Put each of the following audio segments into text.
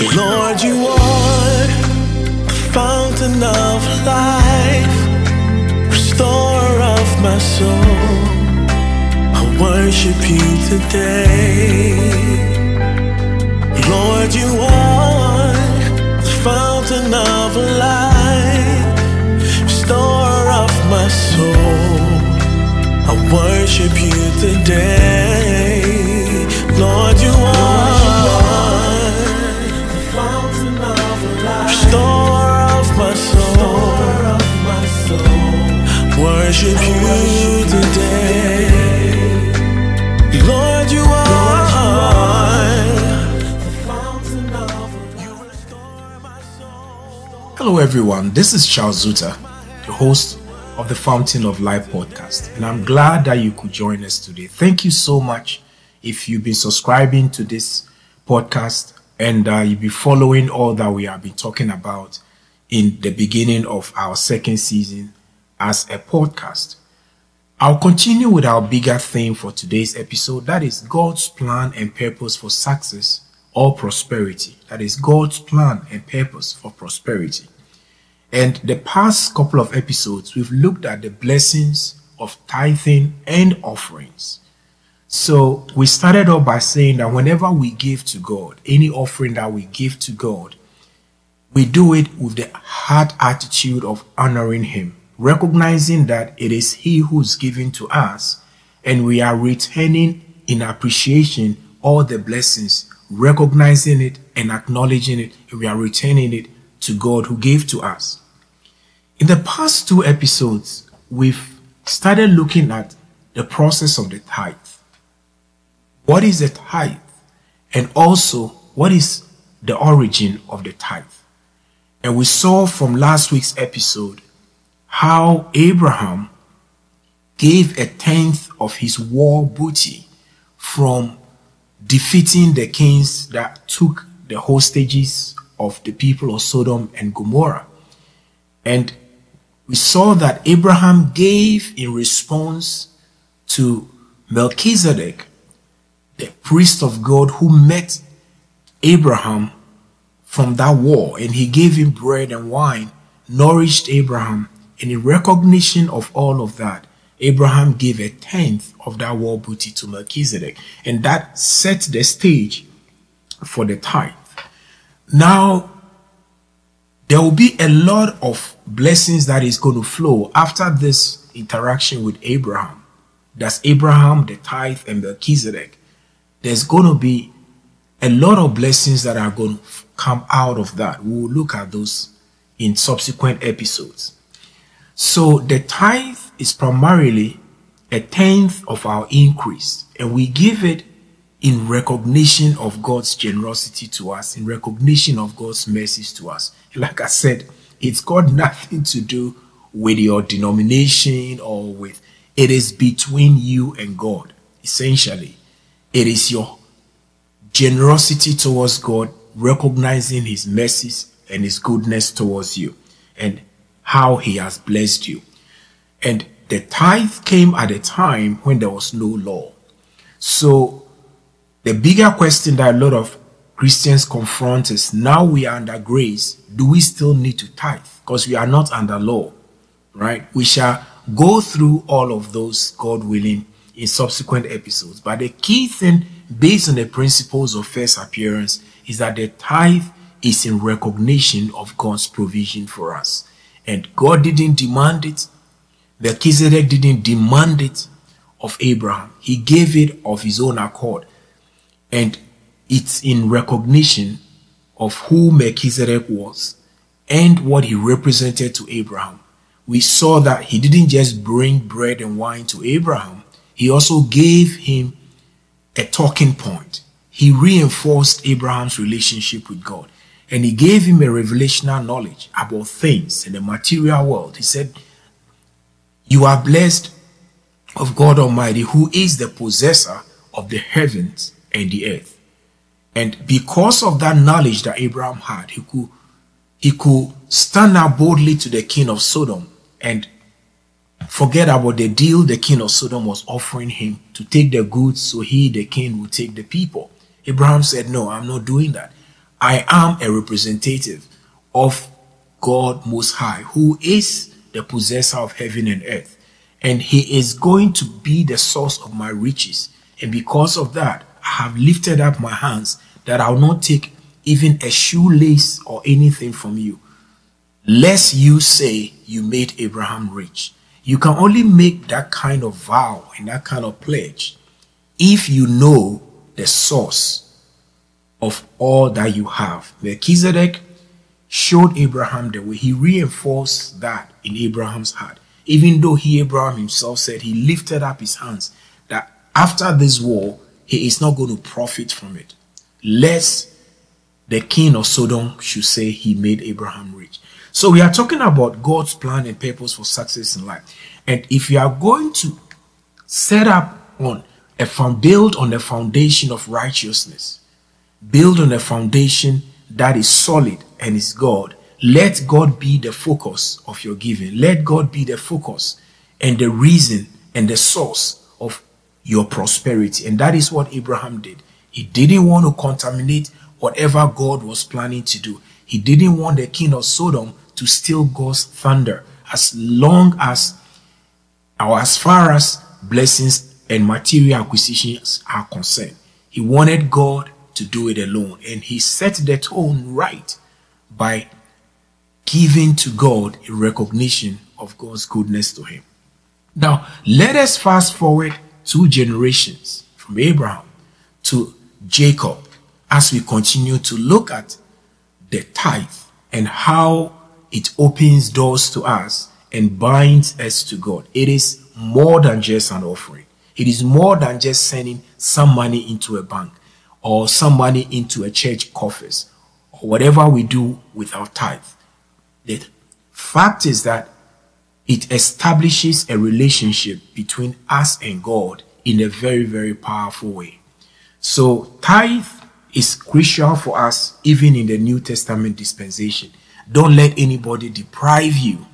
Lord, you are the fountain of life, restorer of my soul. I worship you today. Lord, you are the fountain of life, restorer of my soul. I worship you today. Worship you today. Lord, you are. Hello, everyone. This is Charles Zuta, the host of the Fountain of Life podcast, and I'm glad that you could join us today. Thank you so much if you've been subscribing to this podcast and uh, you've been following all that we have been talking about in the beginning of our second season as a podcast. I'll continue with our bigger theme for today's episode that is God's plan and purpose for success or prosperity. That is God's plan and purpose for prosperity. And the past couple of episodes, we've looked at the blessings of tithing and offerings. So we started off by saying that whenever we give to God, any offering that we give to God, we do it with the heart attitude of honoring Him, recognizing that it is He who's giving to us, and we are returning in appreciation all the blessings, recognizing it and acknowledging it, and we are returning it to God who gave to us. In the past two episodes, we've started looking at the process of the tithe. What is the tithe? And also, what is the origin of the tithe? And we saw from last week's episode how Abraham gave a tenth of his war booty from defeating the kings that took the hostages of the people of Sodom and Gomorrah. And we saw that Abraham gave in response to Melchizedek, the priest of God who met Abraham from that war, and he gave him bread and wine, nourished Abraham. In recognition of all of that, Abraham gave a tenth of that war booty to Melchizedek, and that set the stage for the tithe. Now, there will be a lot of blessings that is going to flow after this interaction with Abraham. That's Abraham, the tithe, and Melchizedek. There's going to be a lot of blessings that are going to come out of that. We will look at those in subsequent episodes. So the tithe is primarily a tenth of our increase, and we give it in recognition of God's generosity to us, in recognition of God's mercies to us. Like I said, it's got nothing to do with your denomination or with it is between you and God. Essentially, it is your generosity towards God, recognizing His mercies and His goodness towards you, and how He has blessed you. And the tithe came at a time when there was no law. So the bigger question that a lot of Christians confront is now we are under grace, do we still need to tithe? Because we are not under law, right? We shall go through all of those, God willing, in subsequent episodes. But the key thing, based on the principles of first appearance, is that the tithe is in recognition of God's provision for us. And God didn't demand it, Melchizedek didn't demand it of Abraham. He gave it of his own accord. And it's in recognition of who Melchizedek was and what he represented to Abraham. We saw that he didn't just bring bread and wine to Abraham, he also gave him a talking point. He reinforced Abraham's relationship with God and he gave him a revelational knowledge about things in the material world. He said, You are blessed of God Almighty, who is the possessor of the heavens and the earth. And because of that knowledge that Abraham had, he could he could stand up boldly to the king of Sodom and forget about the deal the king of Sodom was offering him to take the goods so he, the king, would take the people. Abraham said, No, I'm not doing that. I am a representative of God Most High, who is the possessor of heaven and earth. And He is going to be the source of my riches. And because of that, I have lifted up my hands that I will not take even a shoelace or anything from you, lest you say you made Abraham rich. You can only make that kind of vow and that kind of pledge if you know the source of all that you have. Melchizedek showed Abraham the way. He reinforced that in Abraham's heart. Even though he, Abraham himself, said he lifted up his hands, that after this war, he is not going to profit from it. Lest the king of Sodom should say he made Abraham rich. So we are talking about God's plan and purpose for success in life. And if you are going to set up on a build on the foundation of righteousness, build on a foundation that is solid and is God, let God be the focus of your giving. Let God be the focus and the reason and the source of your prosperity. And that is what Abraham did. He didn't want to contaminate whatever God was planning to do. He didn't want the king of Sodom to steal God's thunder as long as or as far as blessings and material acquisitions are concerned. He wanted God to do it alone and he set the tone right by giving to God a recognition of God's goodness to him. Now, let us fast forward two generations from Abraham to Jacob as we continue to look at the tithe and how it opens doors to us and binds us to God. It is more than just an offering. It is more than just sending some money into a bank or some money into a church coffers or whatever we do with our tithe. The fact is that it establishes a relationship between us and God in a very, very powerful way. So tithe is crucial for us even in the New Testament dispensation. Don't let anybody deprive you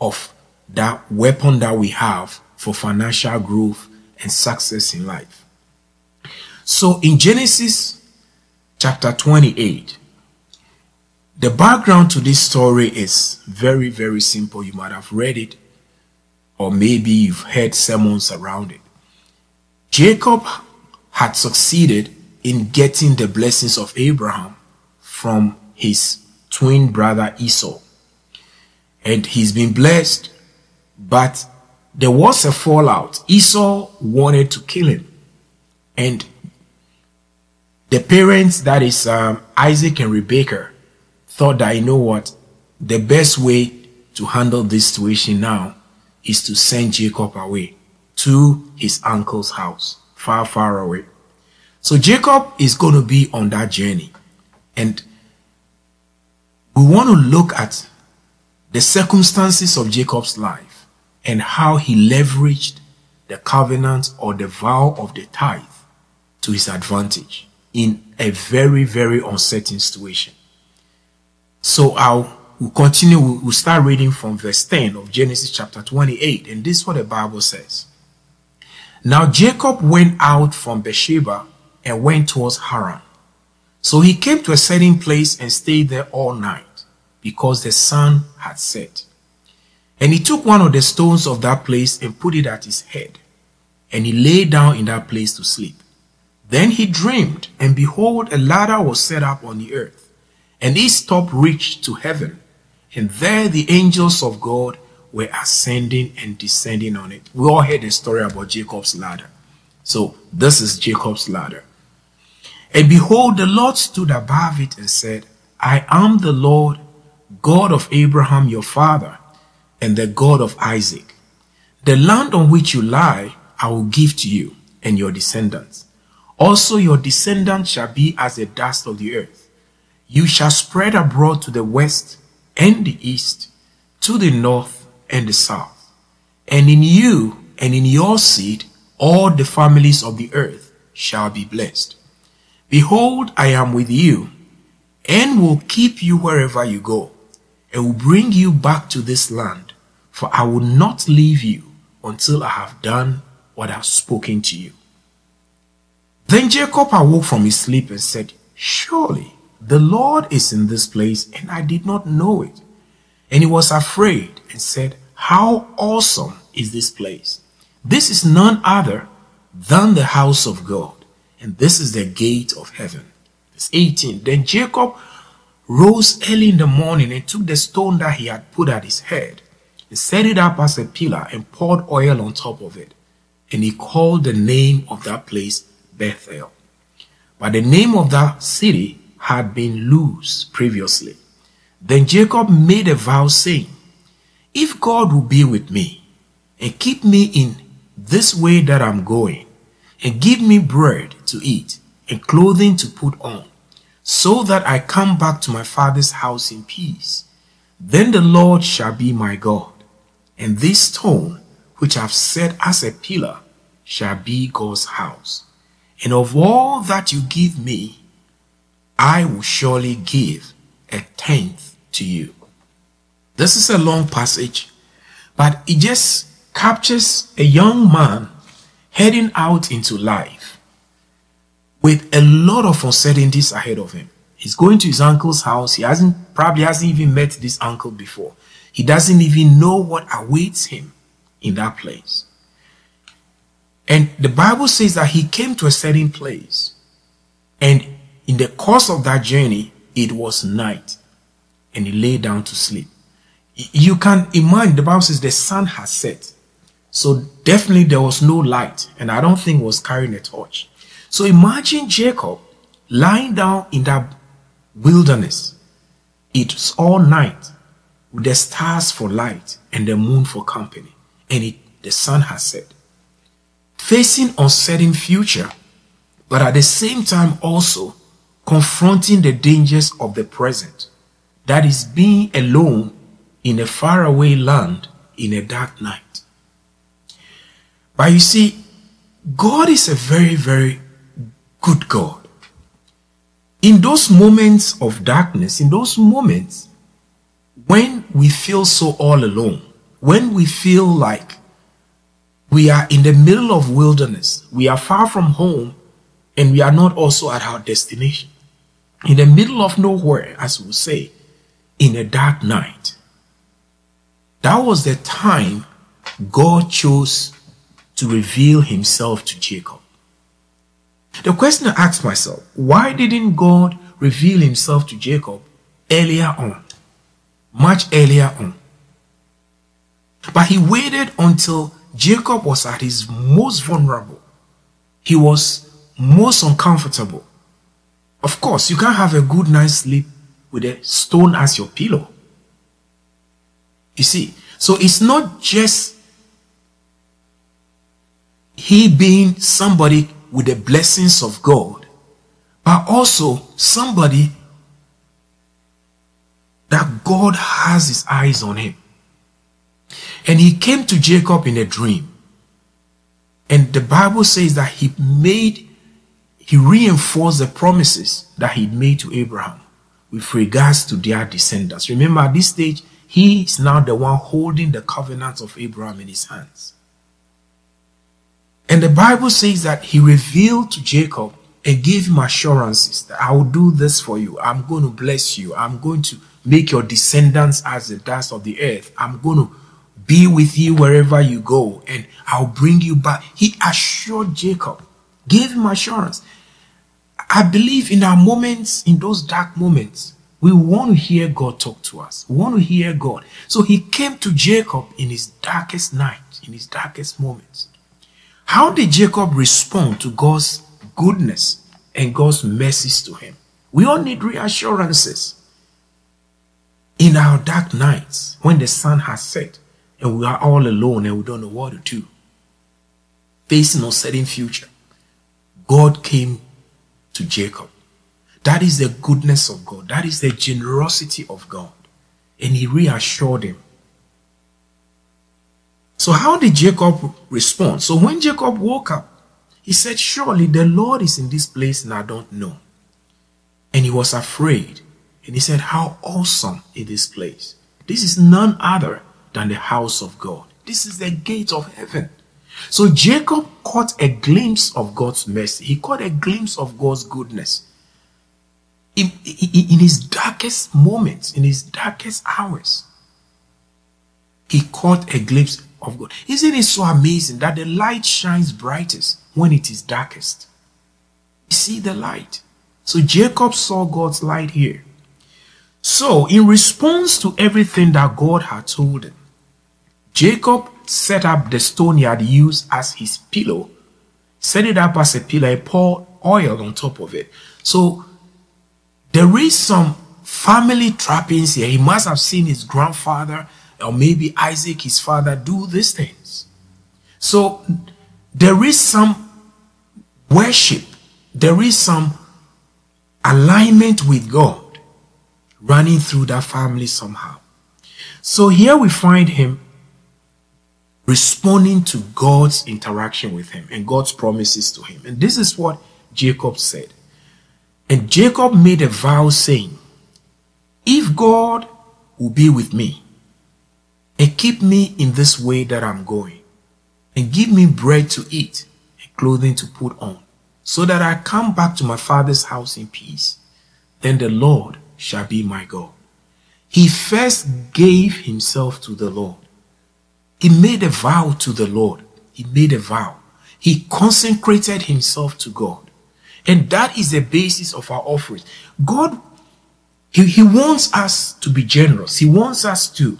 of that weapon that we have for financial growth and success in life. So in Genesis chapter 28, the background to this story is very, very simple. You might have read it, or maybe you've heard sermons around it. Jacob had succeeded in getting the blessings of Abraham from his twin brother Esau. And he's been blessed, but there was a fallout. Esau wanted to kill him. And the parents, that is um, Isaac and Rebekah, thought that, you know what, the best way to handle this situation now is to send Jacob away to his uncle's house, far, far away. So Jacob is going to be on that journey. And we want to look at the circumstances of Jacob's life and how he leveraged the covenant or the vow of the tithe to his advantage in a very, very uncertain situation. So I'll we'll continue, we'll start reading from verse 10 of Genesis chapter 28. And this is what the Bible says. Now Jacob went out from Beersheba and went towards Haran. So he came to a certain place and stayed there all night because the sun had set. And he took one of the stones of that place and put it at his head. And he lay down in that place to sleep. Then he dreamed, and behold, a ladder was set up on the earth, and its top reached to heaven. And there the angels of God were ascending and descending on it. We all heard the story about Jacob's ladder. So this is Jacob's ladder. And behold, the Lord stood above it and said, I am the Lord, God of Abraham your father, and the God of Isaac. The land on which you lie, I will give to you and your descendants. Also your descendants shall be as the dust of the earth. You shall spread abroad to the west and the east, to the north and the south. And in you and in your seed, all the families of the earth shall be blessed. Behold, I am with you, and will keep you wherever you go, and will bring you back to this land, for I will not leave you until I have done what I have spoken to you. Then Jacob awoke from his sleep and said, Surely The Lord is in this place, and I did not know it. And he was afraid and said, How awesome is this place! This is none other than the house of God, and this is the gate of heaven. Verse 18 Then Jacob rose early in the morning and took the stone that he had put at his head and set it up as a pillar and poured oil on top of it. And he called the name of that place Bethel. But the name of that city had been Luz previously. Then Jacob made a vow saying, If God will be with me and keep me in this way that I'm going, and give me bread to eat and clothing to put on, so that I come back to my father's house in peace, then the Lord shall be my God, and this stone which I've set as a pillar shall be God's house. And of all that you give me, I will surely give a tenth to you. This is a long passage, but it just captures a young man heading out into life with a lot of uncertainties ahead of him. He's going to his uncle's house. He hasn't probably hasn't even met this uncle before. He doesn't even know what awaits him in that place. And the Bible says that he came to a certain place. And in the course of that journey, it was night. And he lay down to sleep. You can imagine, the Bible says the sun has set. So definitely there was no light. And I don't think was carrying a torch. So imagine Jacob lying down in that wilderness. It's all night with the stars for light and the moon for company. And it, the sun has set facing uncertain future, but at the same time also confronting the dangers of the present. That is being alone in a faraway land in a dark night. But you see, God is a very, very good God. In those moments of darkness, in those moments when we feel so all alone, when we feel like we are in the middle of wilderness. We are far from home and we are not also at our destination. In the middle of nowhere, as we say, in a dark night. That was the time God chose to reveal himself to Jacob. The question I asked myself, why didn't God reveal himself to Jacob earlier on? Much earlier on. But he waited until Jacob was at his most vulnerable. He was most uncomfortable. Of course, you can't have a good night's sleep with a stone as your pillow. You see, so it's not just he being somebody with the blessings of God, but also somebody that God has his eyes on him. And he came to Jacob in a dream. And the Bible says that he made, he reinforced the promises that he made to Abraham with regards to their descendants. Remember, at this stage, he is now the one holding the covenant of Abraham in his hands. And the Bible says that he revealed to Jacob and gave him assurances that I will do this for you. I'm going to bless you. I'm going to make your descendants as the dust of the earth. I'm going to be with you wherever you go, and I'll bring you back. He assured Jacob, gave him assurance. I believe in our moments, in those dark moments, we want to hear God talk to us. We want to hear God. So he came to Jacob in his darkest night, in his darkest moments. How did Jacob respond to God's goodness and God's mercies to him? We all need reassurances. In our dark nights, when the sun has set, and we are all alone and we don't know what to do. Facing uncertain future, God came to Jacob. That is the goodness of God. That is the generosity of God. And he reassured him. So, how did Jacob respond? So, when Jacob woke up, he said, Surely the Lord is in this place and I don't know. And he was afraid. And he said, How awesome is this place! This is none other than the house of God. This is the gate of heaven. So Jacob caught a glimpse of God's mercy. He caught a glimpse of God's goodness. in, in, in his darkest moments, in his darkest hours, he caught a glimpse of God. Isn't it so amazing that the light shines brightest when it is darkest? You see the light. So Jacob saw God's light here. So, in response to everything that God had told him, Jacob set up the stone he had used as his pillow, set it up as a pillow, and poured oil on top of it. So, there is some family trappings here. He must have seen his grandfather or maybe Isaac, his father, do these things. So there is some worship, there is some alignment with God running through that family somehow. So here we find him responding to God's interaction with him and God's promises to him. And this is what Jacob said. And Jacob made a vow saying, If God will be with me and keep me in this way that I'm going, and give me bread to eat and clothing to put on, so that I come back to my father's house in peace. Then the Lord shall be my God. He first gave himself to the Lord. He made a vow to the Lord. He made a vow. He consecrated himself to God. And that is the basis of our offerings. God, he, he wants us to be generous. He wants us to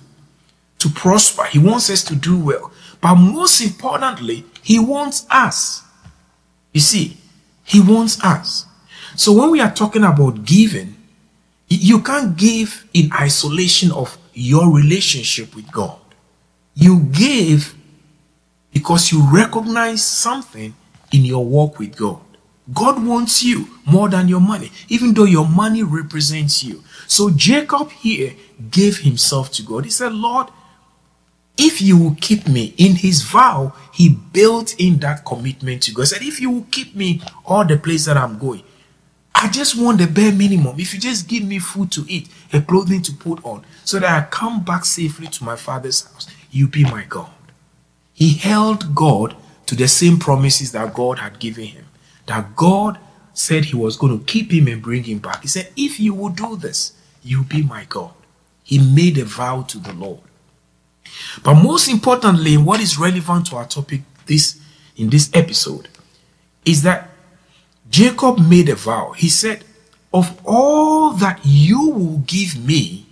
to prosper. He wants us to do well. But most importantly, He wants us. You see, He wants us. So when we are talking about giving, you can't give in isolation of your relationship with God. You give because you recognize something in your walk with God. God wants you more than your money, even though your money represents you. So Jacob here gave himself to God. He said, Lord, if you will keep me in his vow, he built in that commitment to God. He said, if you will keep me all the place that I'm going, I just want the bare minimum. If you just give me food to eat a clothing to put on, so that I come back safely to my father's house, you be my God. He held God to the same promises that God had given him. That God said he was going to keep him and bring him back. He said, if you will do this, you be my God. He made a vow to the Lord. But most importantly, what is relevant to our topic this in this episode is that Jacob made a vow. He said, Of all that you will give me,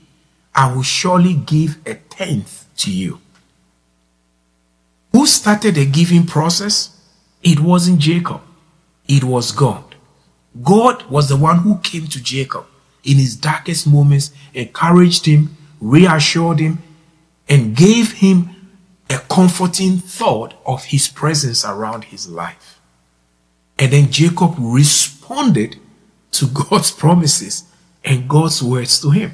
I will surely give a tenth to you. Who started the giving process? It wasn't Jacob, it was God. God was the one who came to Jacob in his darkest moments, encouraged him, reassured him, and gave him a comforting thought of his presence around his life. And then Jacob responded to God's promises and God's words to him.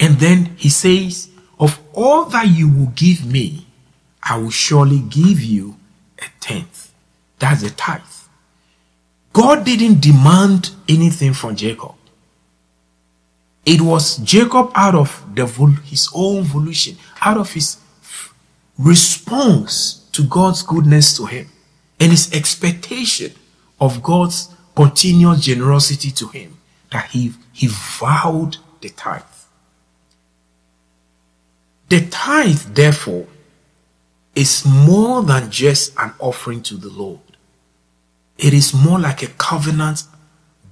And then he says, Of all that you will give me, I will surely give you a tenth. That's a tithe. God didn't demand anything from Jacob. It was Jacob out of the, his own volition, out of his response to God's goodness to him and his expectation of God's continuous generosity to him that he, he vowed the tithe. The tithe, therefore, is more than just an offering to the Lord. It is more like a covenant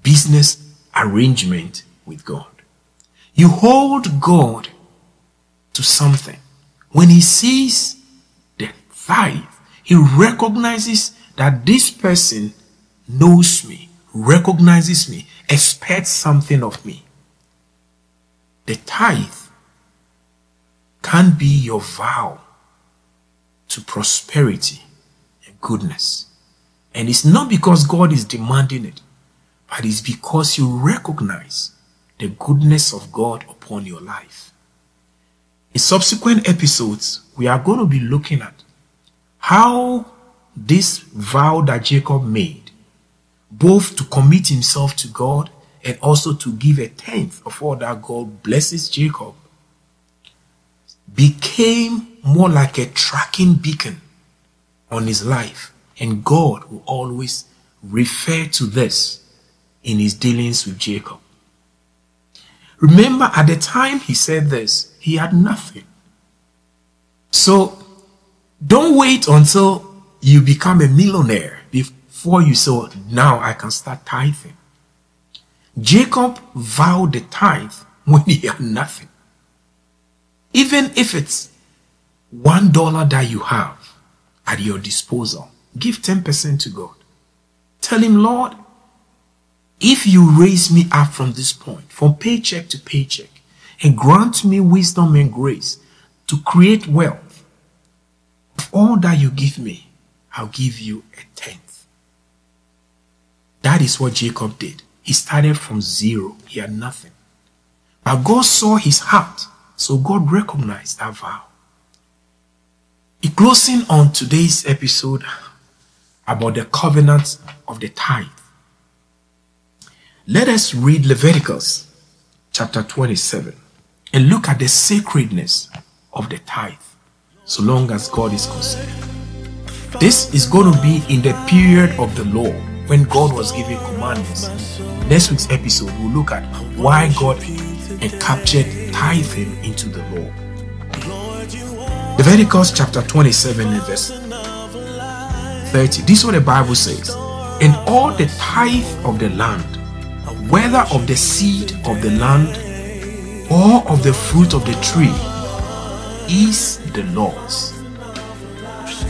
business arrangement with God. You hold God to something. When he sees the tithe, he recognizes that this person knows me, recognizes me, expects something of me. The tithe can be your vow to prosperity and goodness. And it's not because God is demanding it, but it's because you recognize the goodness of God upon your life. In subsequent episodes, we are going to be looking at how this vow that Jacob made, both to commit himself to God and also to give a tenth of all that God blesses Jacob, became more like a tracking beacon on his life. And God will always refer to this in his dealings with Jacob. Remember, at the time he said this, he had nothing. So don't wait until you become a millionaire before you say, now I can start tithing. Jacob vowed the tithe when he had nothing. Even if it's one dollar that you have at your disposal, give 10% to God. Tell him, Lord, if you raise me up from this point, from paycheck to paycheck, and grant me wisdom and grace to create wealth, of all that you give me, I'll give you a tenth. That is what Jacob did. He started from zero, he had nothing. But God saw his heart, so God recognized that vow. In closing on today's episode about the covenant of the tithe, let us read Leviticus chapter 27 and look at the sacredness of the tithe, so long as God is concerned. This is going to be in the period of the law when God was giving commandments. Next week's episode, we'll look at why God captured tithing into the law. Leviticus chapter 27 and verse 30. This is what the Bible says. And all the tithe of the land whether of the seed of the land or of the fruit of the tree, is the Lord's.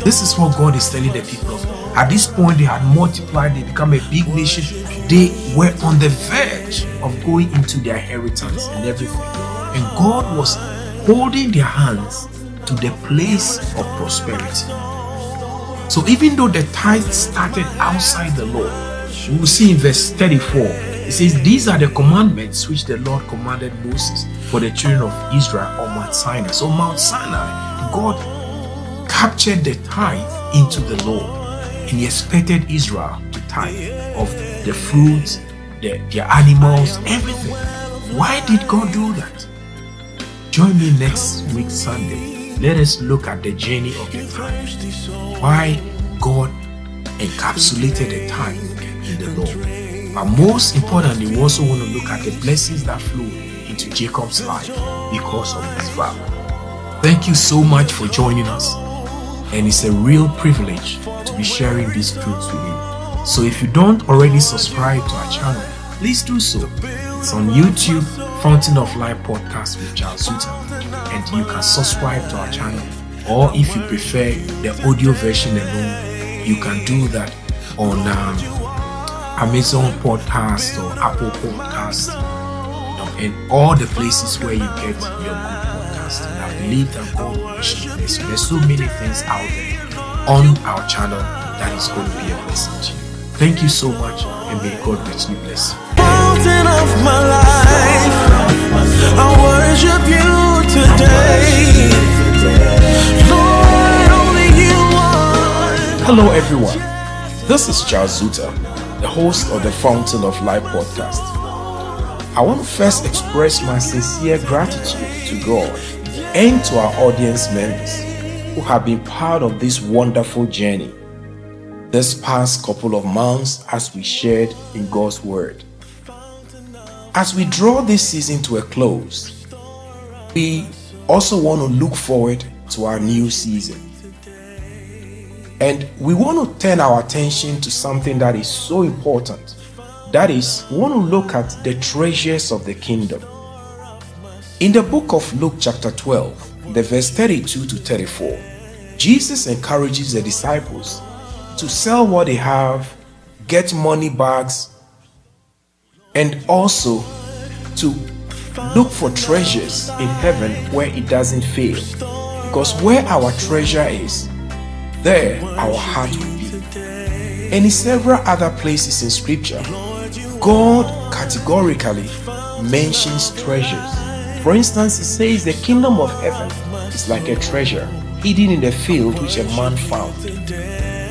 This is what God is telling the people of. At this point, they had multiplied, they become a big nation. They were on the verge of going into their inheritance and everything. And God was holding their hands to the place of prosperity. So even though the tithe started outside the law, we will see in verse 34 it says, These are the commandments which the Lord commanded Moses for the children of Israel on Mount Sinai. So, Mount Sinai, God captured the tithe into the law and He expected Israel to tithe of the fruits, the, their animals, everything. Why did God do that? Join me next week, Sunday. Let us look at the journey of the tithe. Why God encapsulated the time in the law. But most importantly, we also want to look at the blessings that flow into Jacob's life because of his vow. Thank you so much for joining us. And it's a real privilege to be sharing these truths with you. So if you don't already subscribe to our channel, please do so. It's on YouTube, Fountain of Life Podcast with Charles Zuta. And you can subscribe to our channel. Or if you prefer the audio version alone, you can do that on um, Amazon Podcast or Apple Podcast, you and all the places where you get your good podcast. And I believe that God will this. There's so many things out there on our channel that is going to be a blessing to you. Thank you so much, and may God richly bless you. Hello, everyone. This is Charles Zuta the host of the Fountain of Life podcast. I want to first express my sincere gratitude to God and to our audience members who have been part of this wonderful journey this past couple of months as we shared in God's Word. As we draw this season to a close, we also want to look forward to our new season. And we want to turn our attention to something that is so important. That is, we want to look at the treasures of the kingdom. In the book of Luke, chapter 12, the verse 32 to 34, Jesus encourages the disciples to sell what they have, get money bags, and also to look for treasures in heaven where it doesn't fail. Because where our treasure is, there our heart will be. And in several other places in scripture, God categorically mentions treasures. For instance, He says the kingdom of heaven is like a treasure hidden in the field which a man found.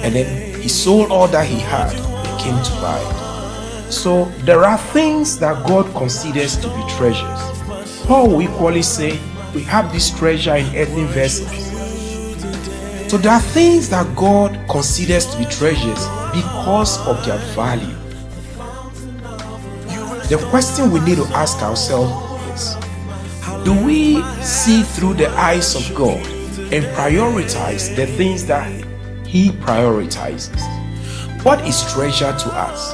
And then he sold all that he had and came to buy it. So there are things that God considers to be treasures. Paul equally say, We have this treasure in earthen vessels so there are things that God considers to be treasures because of their value. The question we need to ask ourselves is Do we see through the eyes of God and prioritize the things that He prioritizes? What is treasure to us?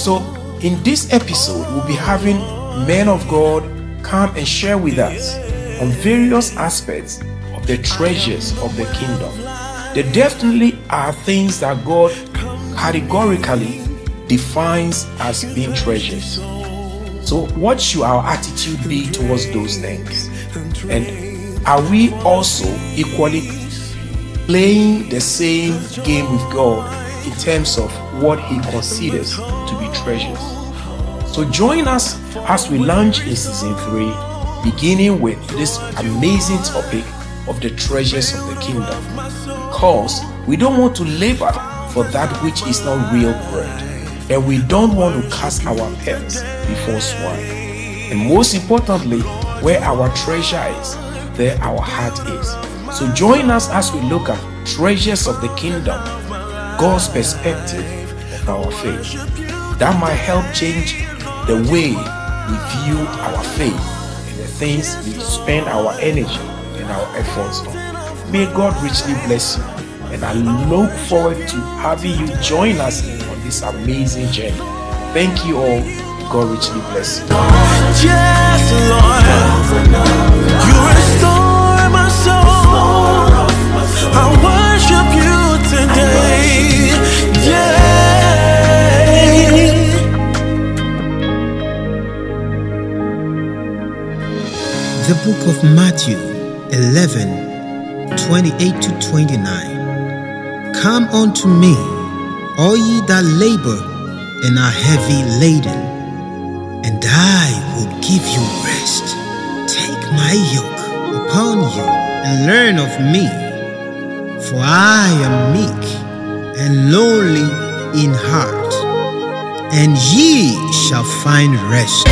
So, in this episode, we'll be having men of God come and share with us on various aspects the treasures of the kingdom. There definitely are things that God categorically defines as being treasures. So, what should our attitude be towards those things? And are we also equally playing the same game with God in terms of what He considers to be treasures? So, join us as we launch in season 3, beginning with this amazing topic of the treasures of the kingdom. Because we don't want to labor for that which is not real bread and we don't want to cast our pearls before swine. And most importantly, where our treasure is, there our heart is. So join us as we look at treasures of the kingdom, God's perspective of our faith. That might help change the way we view our faith and the things we spend our energy and our efforts. May God richly bless you. And I look forward to having you join us on this amazing journey. Thank you all. God richly bless you. Yes, Lord. You restore my soul. I worship you today. Yeah. The book of Matthew 11 28 to 29. Come unto me, all ye that labor and are heavy laden, and I will give you rest. Take my yoke upon you and learn of me, for I am meek and lowly in heart, and ye shall find rest